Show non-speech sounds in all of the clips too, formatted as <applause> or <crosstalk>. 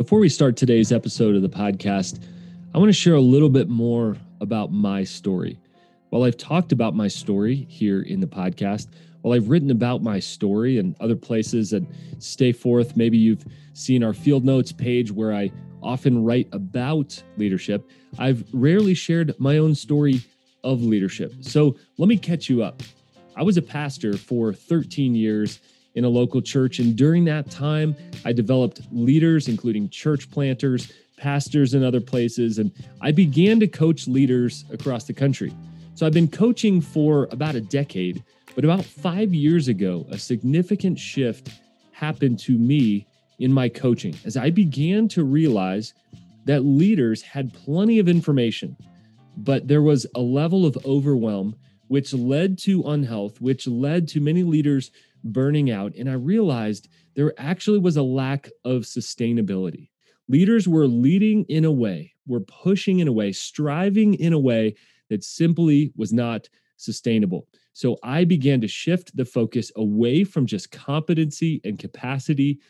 Before we start today's episode of the podcast, I want to share a little bit more about my story. While I've talked about my story here in the podcast, while I've written about my story and other places at Stay Forth, maybe you've seen our field notes page where I often write about leadership, I've rarely shared my own story of leadership. So let me catch you up. I was a pastor for 13 years in a local church. And during that time, I developed leaders, including church planters, pastors in other places, and I began to coach leaders across the country. So I've been coaching for about a decade, but about five years ago, a significant shift happened to me in my coaching as I began to realize that leaders had plenty of information, but there was a level of overwhelm which led to unhealth, which led to many leaders burning out. And I realized there actually was a lack of sustainability. Leaders were leading in a way, were pushing in a way, striving in a way that simply was not sustainable. So I began to shift the focus away from just competency and capacity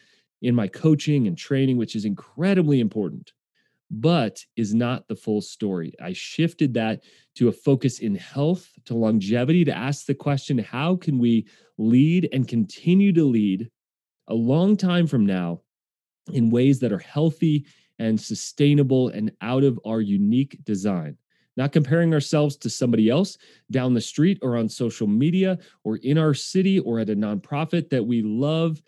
in my coaching and training, which is incredibly important, but is not the full story. I shifted that to a focus in health, to longevity, to ask the question how can we lead and continue to lead a long time from now in ways that are healthy and sustainable and out of our unique design? Not comparing ourselves to somebody else down the street or on social media or in our city or at a nonprofit that we love,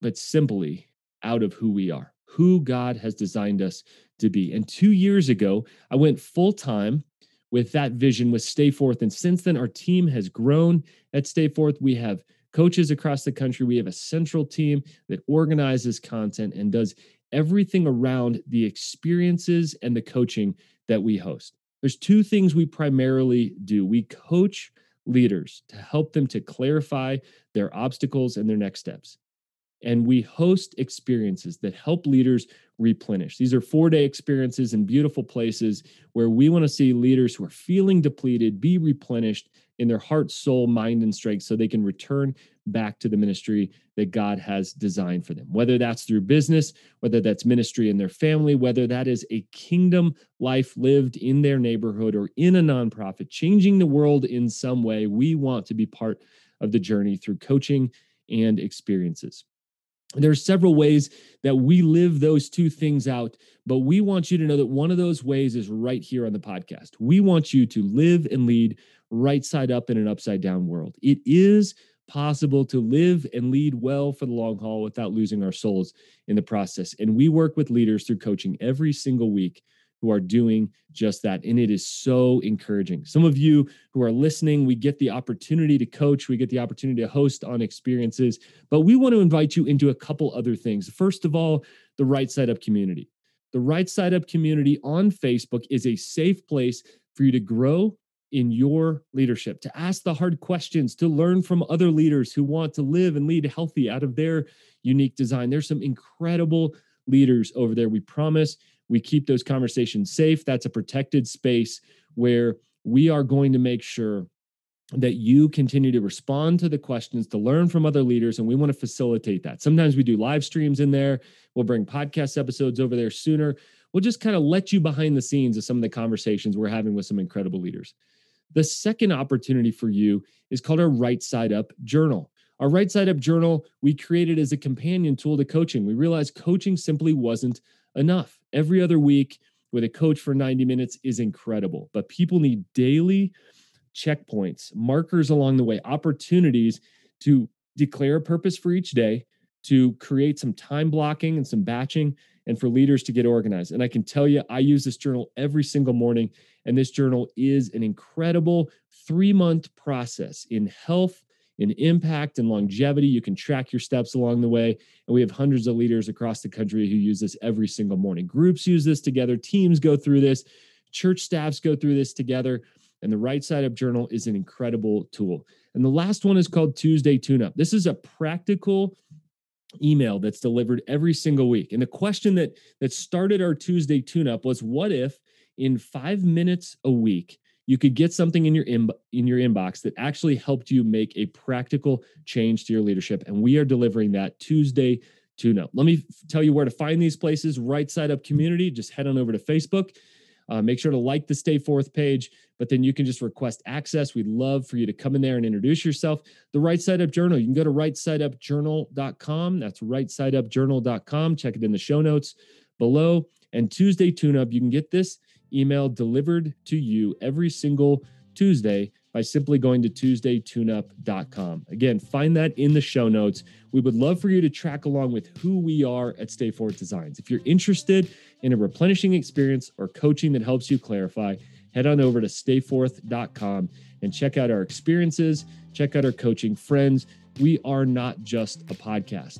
but simply out of who we are who God has designed us to be. And two years ago, I went full time with that vision with Stay Forth. And since then, our team has grown at Stay Forth. We have coaches across the country. We have a central team that organizes content and does everything around the experiences and the coaching that we host. There's two things we primarily do we coach leaders to help them to clarify their obstacles and their next steps and we host experiences that help leaders replenish. These are four day experiences in beautiful places where we want to see leaders who are feeling depleted be replenished in their heart, soul, mind, and strength so they can return back to the ministry that God has designed for them. Whether that's through business, whether that's ministry in their family, whether that is a kingdom life lived in their neighborhood or in a nonprofit, changing the world in some way, we want to be part of the journey through coaching and experiences. There are several ways that we live those two things out, but we want you to know that one of those ways is right here on the podcast. We want you to live and lead right side up in an upside down world. It is possible to live and lead well for the long haul without losing our souls in the process. And we work with leaders through coaching every single week who are doing just that. And it is so encouraging. Some of you who are listening, we get the opportunity to coach, we get the opportunity to host on experiences, but we want to invite you into a couple other things. First of all, the Right Side Up community. The Right Side Up community on Facebook is a safe place for you to grow in your leadership, to ask the hard questions, to learn from other leaders who want to live and lead healthy out of their unique design. There's some incredible leaders over there. We promise we keep those conversations safe. That's a protected space where we are going to make sure that you continue to respond to the questions to learn from other leaders and we want to facilitate that. Sometimes we do live streams in there. We'll bring podcast episodes over there sooner. We'll just kind of let you behind the scenes of some of the conversations we're having with some incredible leaders. The second opportunity for you is called our right side up journal. Our right side up journal we created as a companion tool to coaching. We realized coaching simply wasn't enough. Every other week with a coach for 90 minutes is incredible, but people need daily checkpoints, markers along the way, opportunities to declare a purpose for each day, to create some time blocking and some batching, and for leaders to get organized. And I can tell you, I use this journal every single morning, and this journal is an incredible three month process in health in impact and longevity. You can track your steps along the way. And we have hundreds of leaders across the country who use this every single morning. Groups use this together, teams go through this, church staffs go through this together. And the Right Side Up Journal is an incredible tool. And the last one is called Tuesday Tune Up. This is a practical email that's delivered every single week. And the question that that started our Tuesday tune up was what if in 5 minutes a week you could get something in your in, in your inbox that actually helped you make a practical change to your leadership and we are delivering that Tuesday tune up. Let me tell you where to find these places. Right Side Up Community, just head on over to Facebook. Uh, make sure to like the Stay Forth page, but then you can just request access. We'd love for you to come in there and introduce yourself. The Right Side Up Journal, you can go to rightsideupjournal.com. That's rightsideupjournal.com. Check it in the show notes below. And Tuesday Tune Up, you can get this email delivered to you every single Tuesday by simply going to tuesdaytuneup.com. Again, find that in the show notes. We would love for you to track along with who we are at Stay Forth Designs. If you're interested in a replenishing experience or coaching that helps you clarify, head on over to stayforth.com and check out our experiences, check out our coaching friends. We are not just a podcast.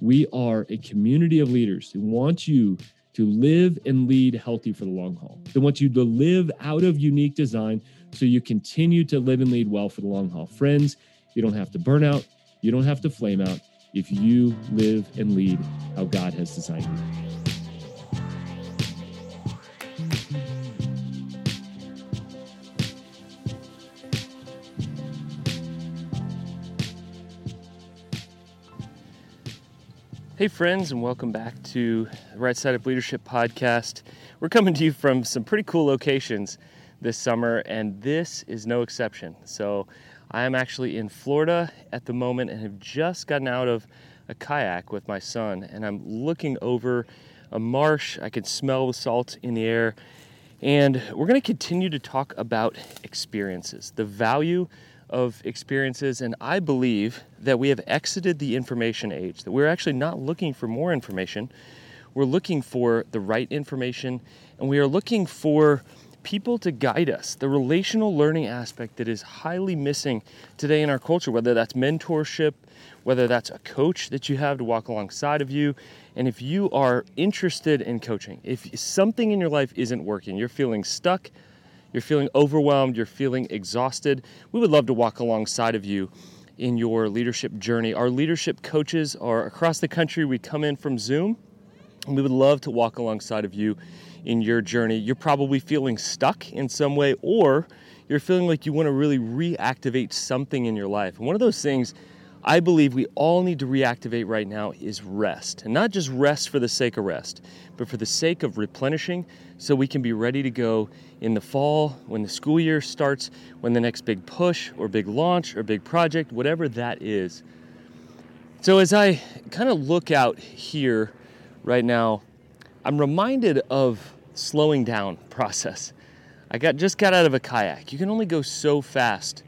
We are a community of leaders who want you to live and lead healthy for the long haul. They want you to live out of unique design so you continue to live and lead well for the long haul. Friends, you don't have to burn out, you don't have to flame out if you live and lead how God has designed you. Hey, friends, and welcome back to the Right Side Up Leadership Podcast. We're coming to you from some pretty cool locations this summer, and this is no exception. So, I am actually in Florida at the moment and have just gotten out of a kayak with my son, and I'm looking over a marsh. I can smell the salt in the air, and we're going to continue to talk about experiences, the value of experiences, and I believe that we have exited the information age, that we're actually not looking for more information. We're looking for the right information, and we are looking for people to guide us, the relational learning aspect that is highly missing today in our culture, whether that's mentorship, whether that's a coach that you have to walk alongside of you. And if you are interested in coaching, if something in your life isn't working, you're feeling stuck, you're feeling overwhelmed, you're feeling exhausted, we would love to walk alongside of you in your leadership journey. Our leadership coaches are across the country. We come in from Zoom, and we would love to walk alongside of you in your journey. You're probably feeling stuck in some way, or you're feeling like you want to really reactivate something in your life. And one of those things I believe we all need to reactivate right now is rest. And not just rest for the sake of rest, but for the sake of replenishing so we can be ready to go in the fall when the school year starts, when the next big push or big launch or big project, whatever that is. So as I kind of look out here right now, I'm reminded of slowing down <laughs> process. I got just got out of a kayak. You can only go so fast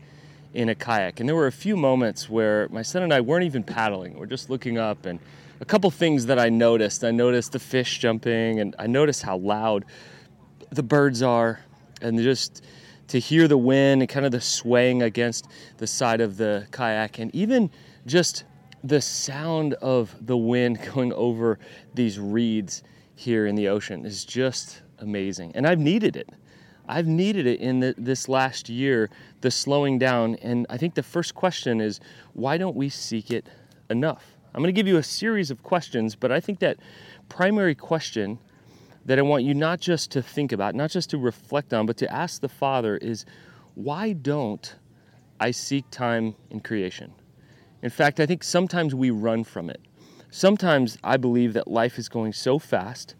in a kayak. And there were a few moments where my son and I weren't even paddling. We're just looking up and a couple things that I noticed. I noticed the fish jumping and I noticed how loud the birds are and just to hear the wind and kind of the swaying against the side of the kayak and even just the sound of the wind <laughs> going over these reeds here in the ocean is just amazing. And I've needed it. I've needed it in the, this last year, the slowing down. And I think the first question is why don't we seek it enough? I'm going to give you a series of questions, but I think that primary question that I want you not just to think about, not just to reflect on, but to ask the Father is why don't I seek time in creation? In fact, I think sometimes we run from it. Sometimes I believe that life is going so fast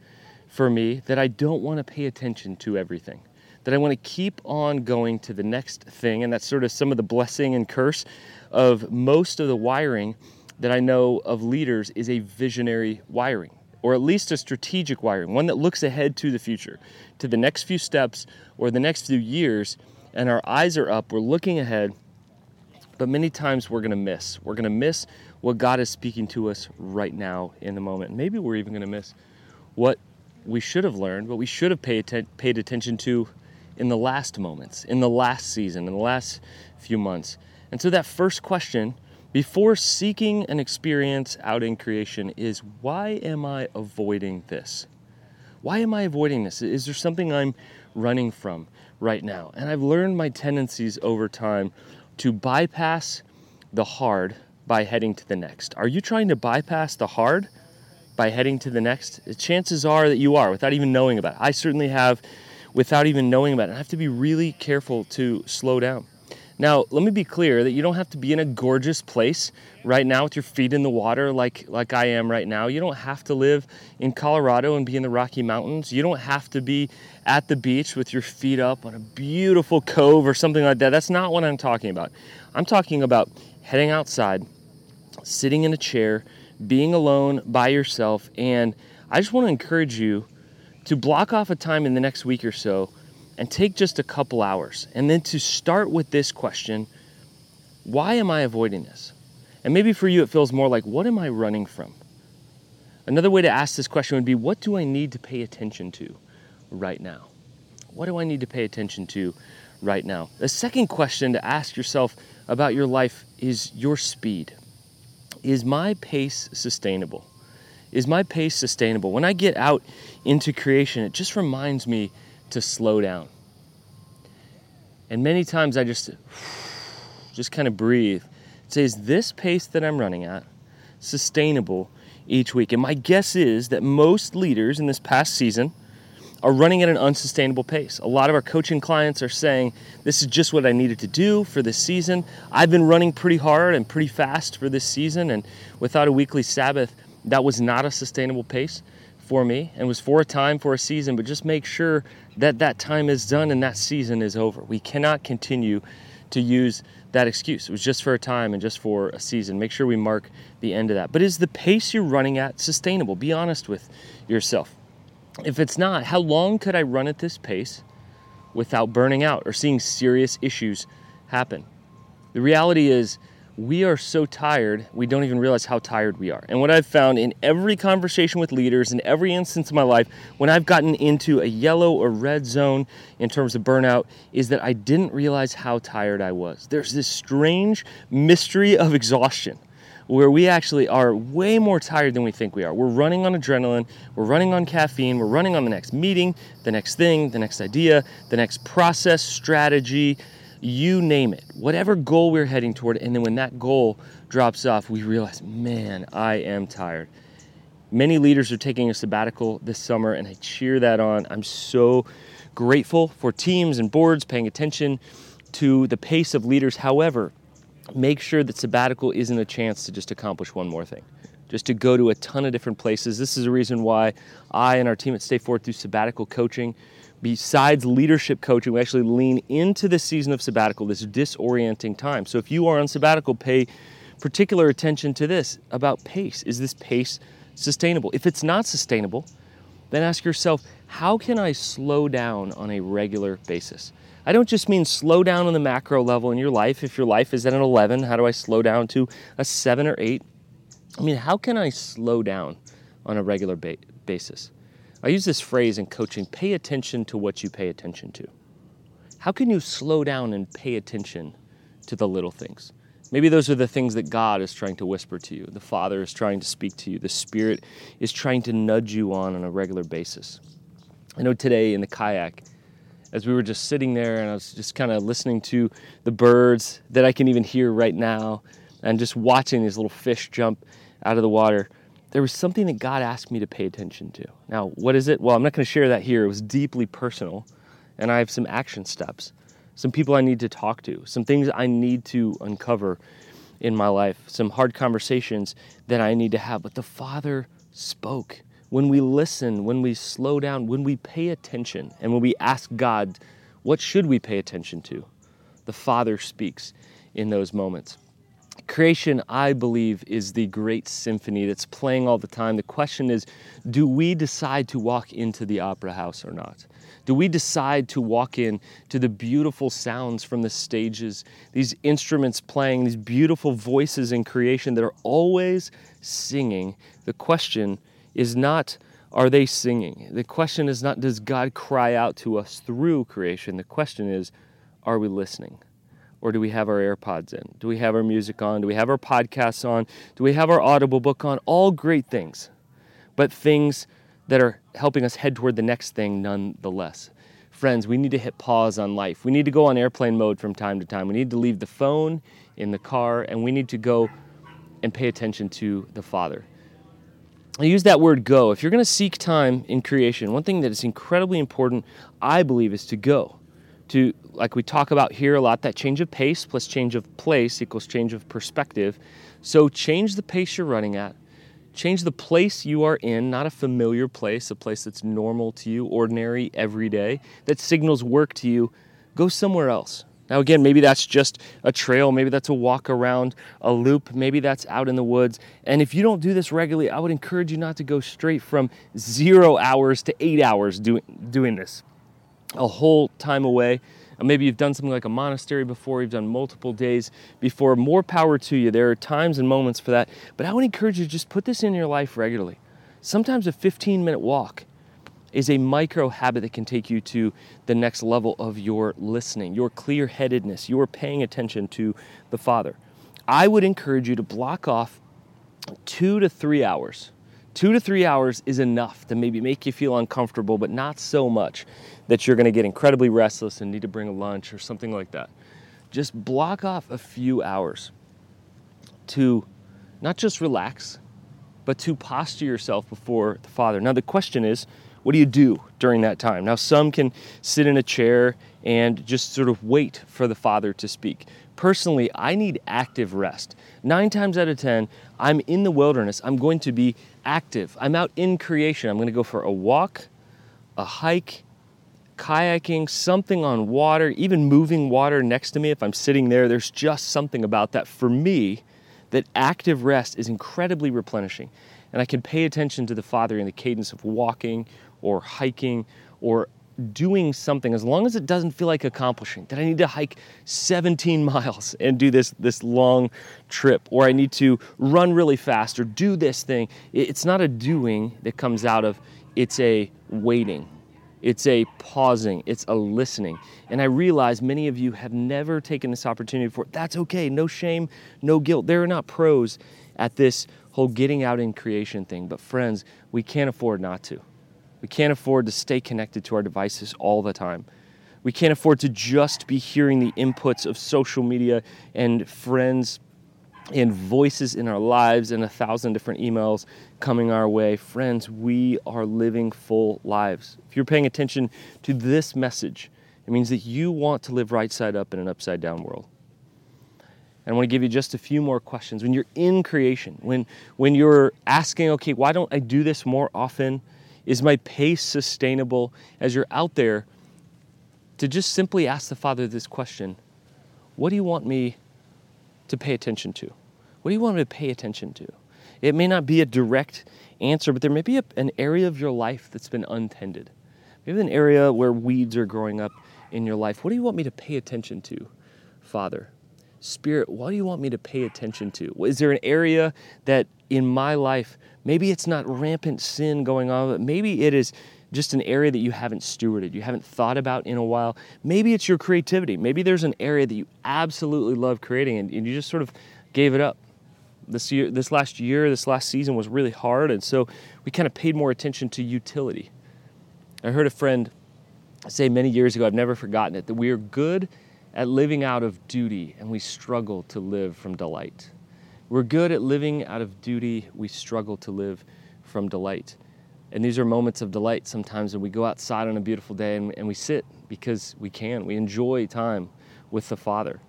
for me that I don't want to pay attention to everything. That I want to keep on going to the next thing. And that's sort of some of the blessing and curse of most of the wiring that I know of leaders is a visionary wiring, or at least a strategic wiring, one that looks ahead to the future, to the next few steps or the next few years. And our eyes are up, we're looking ahead, but many times we're going to miss. We're going to miss what God is speaking to us right now in the moment. Maybe we're even going to miss what we should have learned, what we should have paid, paid attention to in the last moments, in the last season, in the last few months. And so, that first question before seeking an experience out in creation is why am I avoiding this? Why am I avoiding this? Is there something I'm running from right now? And I've learned my tendencies over time to bypass the hard by heading to the next. Are you trying to bypass the hard by heading to the next? Chances are that you are without even knowing about it. I certainly have without even knowing about it. I have to be really careful to slow down. Now, let me be clear that you don't have to be in a gorgeous place right now with your feet in the water like, like I am right now. You don't have to live in Colorado and be in the Rocky Mountains. You don't have to be at the beach with your feet up on a beautiful cove or something like that. That's not what I'm talking about. I'm talking about heading outside, sitting in a chair, being alone by yourself. And I just want to encourage you to block off a time in the next week or so and take just a couple hours. And then to start with this question why am I avoiding this? And maybe for you, it feels more like, what am I running from? Another way to ask this question would be, what do I need to pay attention to right now? What do I need to pay attention to right now? The second question to ask yourself about your life is your speed. Is my pace sustainable? Is my pace sustainable? When I get out into creation, it just reminds me to slow down. And many times I just <sighs> just kind of breathe. Say, is this pace that I'm running at sustainable each week? And my guess is that most leaders in this past season are running at an unsustainable pace. A lot of our coaching clients are saying, This is just what I needed to do for this season. I've been running pretty hard and pretty fast for this season, and without a weekly Sabbath, that was not a sustainable pace for me and was for a time for a season, but just make sure that that time is done and that season is over. We cannot continue to use that excuse. It was just for a time and just for a season. Make sure we mark the end of that. But is the pace you're running at sustainable? Be honest with yourself. If it's not, how long could I run at this pace without burning out or seeing serious issues happen? The reality is, we are so tired, we don't even realize how tired we are. And what I've found in every conversation with leaders, in every instance of my life, when I've gotten into a yellow or red zone in terms of burnout, is that I didn't realize how tired I was. There's this strange mystery of exhaustion where we actually are way more tired than we think we are. We're running on adrenaline, we're running on caffeine, we're running on the next meeting, the next thing, the next idea, the next process, strategy you name it, whatever goal we're heading toward. And then when that goal drops off, we realize, man, I am tired. Many leaders are taking a sabbatical this summer, and I cheer that on. I'm so grateful for teams and boards paying attention to the pace of leaders. However, make sure that sabbatical isn't a chance to just accomplish one more thing, just to go to a ton of different places. This is a reason why I and our team at Stay Forth do sabbatical coaching besides leadership coaching, we actually lean into the season of sabbatical, this disorienting time. So if you are on sabbatical, pay particular attention to this about pace. Is this pace sustainable? If it's not sustainable, then ask yourself, how can I slow down on a regular basis? I don't just mean slow down on the macro level in your life. If your life is at an 11, how do I slow down to a 7 or 8? I mean, how can I slow down on a regular ba- basis? I use this phrase in coaching pay attention to what you pay attention to. How can you slow down and pay attention to the little things? Maybe those are the things that God is trying to whisper to you. The Father is trying to speak to you. The Spirit is trying to nudge you on on a regular basis. I know today in the kayak, as we were just sitting there and I was just kind of listening to the birds that I can even hear right now and just watching these little fish jump out of the water, there was something that God asked me to pay attention to. Now, what is it? Well, I'm not going to share that here. It was deeply personal, and I have some action steps, some people I need to talk to, some things I need to uncover in my life, some hard conversations that I need to have. But the Father spoke. When we listen, when we slow down, when we pay attention, and when we ask God, what should we pay attention to? The Father speaks in those moments. Creation, I believe, is the great symphony that's playing all the time. The question is do we decide to walk into the opera house or not? Do we decide to walk in to the beautiful sounds from the stages, these instruments playing, these beautiful voices in creation that are always singing? The question is not, are they singing? The question is not, does God cry out to us through creation? The question is, are we listening? Or do we have our AirPods in? Do we have our music on? Do we have our podcasts on? Do we have our Audible book on? All great things, but things that are helping us head toward the next thing nonetheless. Friends, we need to hit pause on life. We need to go on airplane mode from time to time. We need to leave the phone in the car and we need to go and pay attention to the Father. I use that word go. If you're going to seek time in creation, one thing that is incredibly important, I believe, is to go to like we talk about here a lot, that change of pace plus change of place equals change of perspective. So change the pace you're running at. Change the place you are in, not a familiar place, a place that's normal to you, ordinary, everyday, that signals work to you. Go somewhere else. Now, again, maybe that's just a trail, maybe that's a walk around a loop, maybe that's out in the woods. And if you don't do this regularly, I would encourage you not to go straight from zero hours to eight hours doing, doing this. A whole time away. Maybe you've done something like a monastery before, you've done multiple days before. More power to you. There are times and moments for that. But I would encourage you to just put this in your life regularly. Sometimes a 15 minute walk is a micro habit that can take you to the next level of your listening, your clear headedness, your paying attention to the Father. I would encourage you to block off two to three hours. Two to three hours is enough to maybe make you feel uncomfortable, but not so much that you're to get incredibly restless and need to bring a lunch or something like that. Just block off a few hours to not just relax, but to posture yourself before the Father. Now, the question is, what do you do during that time? Now, some can sit in a chair and just sort of wait for the Father to speak. Personally, I need active rest. Nine times out of 10, I'm in the wilderness. I'm going to be active. I'm out in creation. I'm going to go for a walk, a hike, kayaking, something on water, even moving water next to me if I'm sitting there. There's just something about that for me that active rest is incredibly replenishing. And I can pay attention to the Father in the cadence of walking or hiking or doing something as long as it doesn't feel like accomplishing that i need to hike 17 <laughs> miles and do this this long trip or i need to run really fast or do this thing it's not a doing that comes out of it's a waiting. It's a pausing. It's a listening. And i realize many of you have never taken this opportunity before. That's okay. No shame no guilt. There are not pros at this whole getting out in creation thing. But friends we can't afford not to we can't afford to stay connected to our devices all the time. We can't afford to just be hearing the inputs of social media and friends and voices in our lives and a thousand different emails coming our way. Friends, we are living full lives. If you're paying attention to this message, it means that you want to live right side up in an upside down world. And I want to give you just a few more questions. When you're in creation, when, when you're asking, okay, why don't I do this more often? Is my pace sustainable as you're out there to just simply ask the Father this question What do you want me to pay attention to? What do you want me to pay attention to? It may not be a direct answer, but there may be a, an area of your life that's been untended. Maybe an area where weeds are growing up in your life. What do you want me to pay attention to, Father? Spirit, what do you want me to pay attention to? Is there an area that in my life, maybe it's not rampant sin going on, but maybe it is just an area that you haven't stewarded, you haven't thought about in a while. Maybe it's your creativity. Maybe there's an area that you absolutely love creating and, and you just sort of gave it up. This year, this last year, this last season was really hard, and so we kind of paid more attention to utility. I heard a friend say many years ago, I've never forgotten it, that we are good at living out of duty and we struggle to live from delight. We're good at living out of duty, we struggle to live from delight. And these are moments of delight sometimes when we go outside on a beautiful day and, and we sit because we can. We enjoy time with the Father.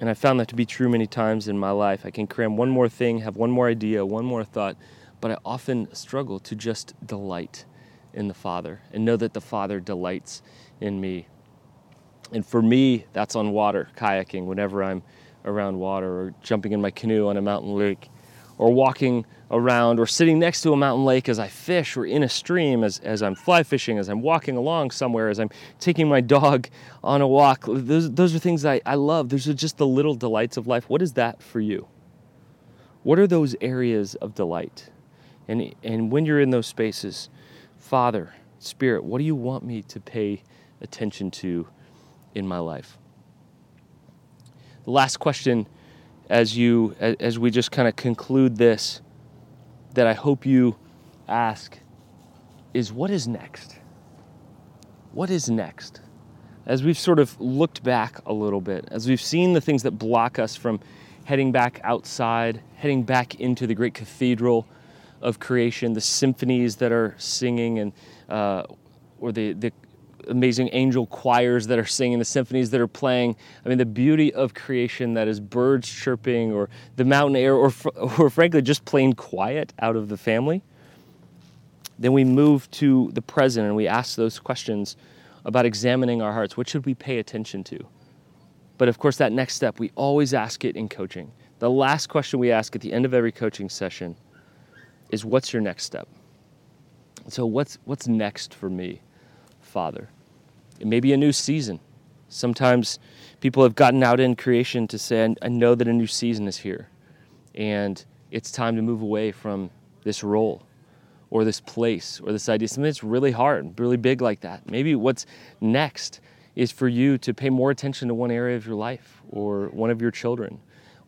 And I found that to be true many times in my life. I can cram one more thing, have one more idea, one more thought, but I often struggle to just delight in the Father and know that the Father delights in me. And for me, that's on water, kayaking, whenever I'm around water, or jumping in my canoe on a mountain lake, or walking around, or sitting next to a mountain lake as I fish, or in a stream as, as I'm fly fishing, as I'm walking along somewhere, as I'm taking my dog <laughs> on a walk. Those, those are things I, I love. Those are just the little delights of life. What is that for you? What are those areas of delight? And, and when you're in those spaces, Father, Spirit, what do you want me to pay attention to in my life. The last question as you as we just kind of conclude this that I hope you ask is what is next? What is next? As we've sort of looked back a little bit, as we've seen the things that block us from heading back outside, heading back into the great cathedral of creation, the symphonies that are singing and uh, or the, the amazing angel choirs that are singing, the symphonies that are playing. I mean, the beauty of creation that is birds chirping or the mountain air or, <laughs> or frankly, just plain quiet out of the family. Then we move to the present and we ask those questions about examining our hearts. What should we pay attention to? But of course, that next step, we always ask it in coaching. The last question we ask at the end of every coaching session is what's your next step? So, what's, what's next for me? Father. It may be a new season. Sometimes people have gotten out in creation to say, I know that a new season is here. And it's time to move away from this role or this place or this idea. Something that's really hard, really big like that. Maybe what's next is for you to pay more attention to one area of your life or one of your children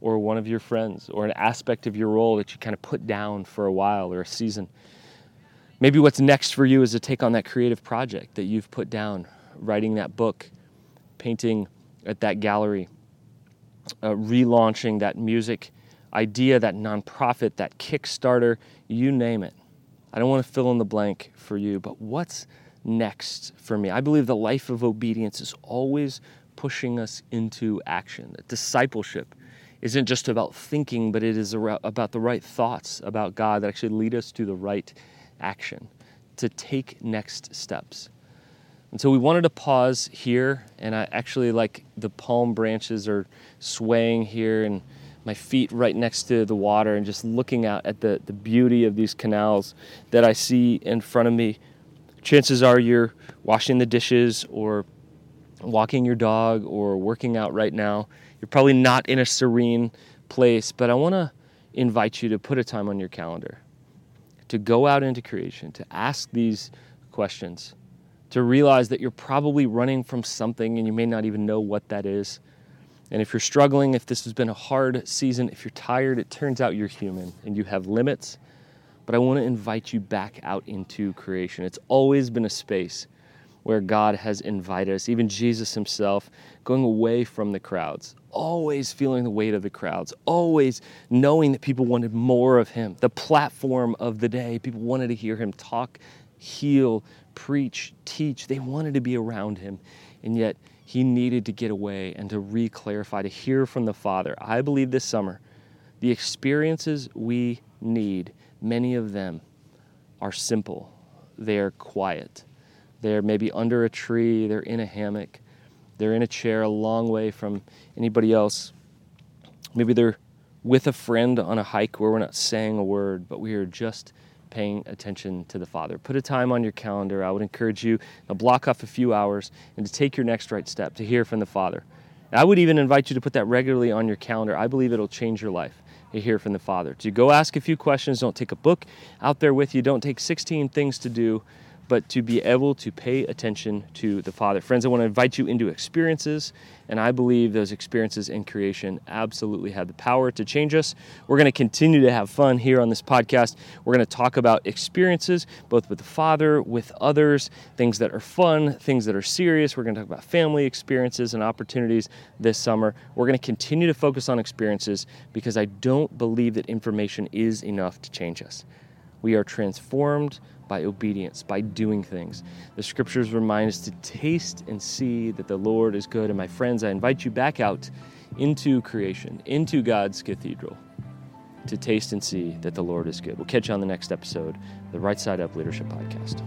or one of your friends or an aspect of your role that you kind of put down for a while or a season. Maybe what's next for you is to take on that creative project that you've put down, writing that book, painting at that gallery, uh, relaunching that music idea, that nonprofit, that Kickstarter, you name it. I don't want to fill in the blank for you, but what's next for me? I believe the life of obedience is always pushing us into action. Discipleship isn't just about thinking, but it is about the right thoughts about God that actually lead us to the right action, to take next steps. And so we wanted to pause here, and I actually like the palm branches are swaying here, and my feet right next to the water, and just looking out at the, the beauty of these canals that I see in front of me. Chances are you're washing the dishes or walking your dog or working out right now. You're probably not in a serene place, but I want to invite you to put a time on your calendar to go out into creation, to ask these questions, to realize that you're probably running from something and you may not even know what that is. And if you're struggling, if this has been a hard season, if you're tired, it turns out you're human and you have limits. But I want to invite you back out into creation. It's always been a space where God has invited us, even Jesus himself, going away from the crowds, always feeling the weight of the crowds, always knowing that people wanted more of him. The platform of the day, people wanted to hear him talk, heal, preach, teach. They wanted to be around him. And yet he needed to get away and to re clarify, to hear from the Father. I believe this summer, the experiences we need, many of them are simple, they are quiet. They're maybe under a tree, they're in a hammock, they're in a chair a long way from anybody else. Maybe they're with a friend on a hike where we're not saying a word, but we are just paying attention to the Father. Put a time on your calendar. I would encourage you to block off a few hours and to take your next right step to hear from the Father. I would even invite you to put that regularly on your calendar. I believe it'll change your life to hear from the Father. To go ask a few questions. Don't take a book out there with you. Don't take 16 things to do but to be able to pay attention to the Father. Friends, I want to invite you into experiences, and I believe those experiences in creation absolutely have the power to change us. We're going to continue to have fun here on this podcast. We're going to talk about experiences, both with the Father, with others, things that are fun, things that are serious. We're going to talk about family experiences and opportunities this summer. We're going to continue to focus on experiences because I don't believe that information is enough to change us. We are transformed by obedience, by doing things. The scriptures remind us to taste and see that the Lord is good. And my friends, I invite you back out into creation, into God's cathedral, to taste and see that the Lord is good. We'll catch you on the next episode, the Right Side Up Leadership Podcast.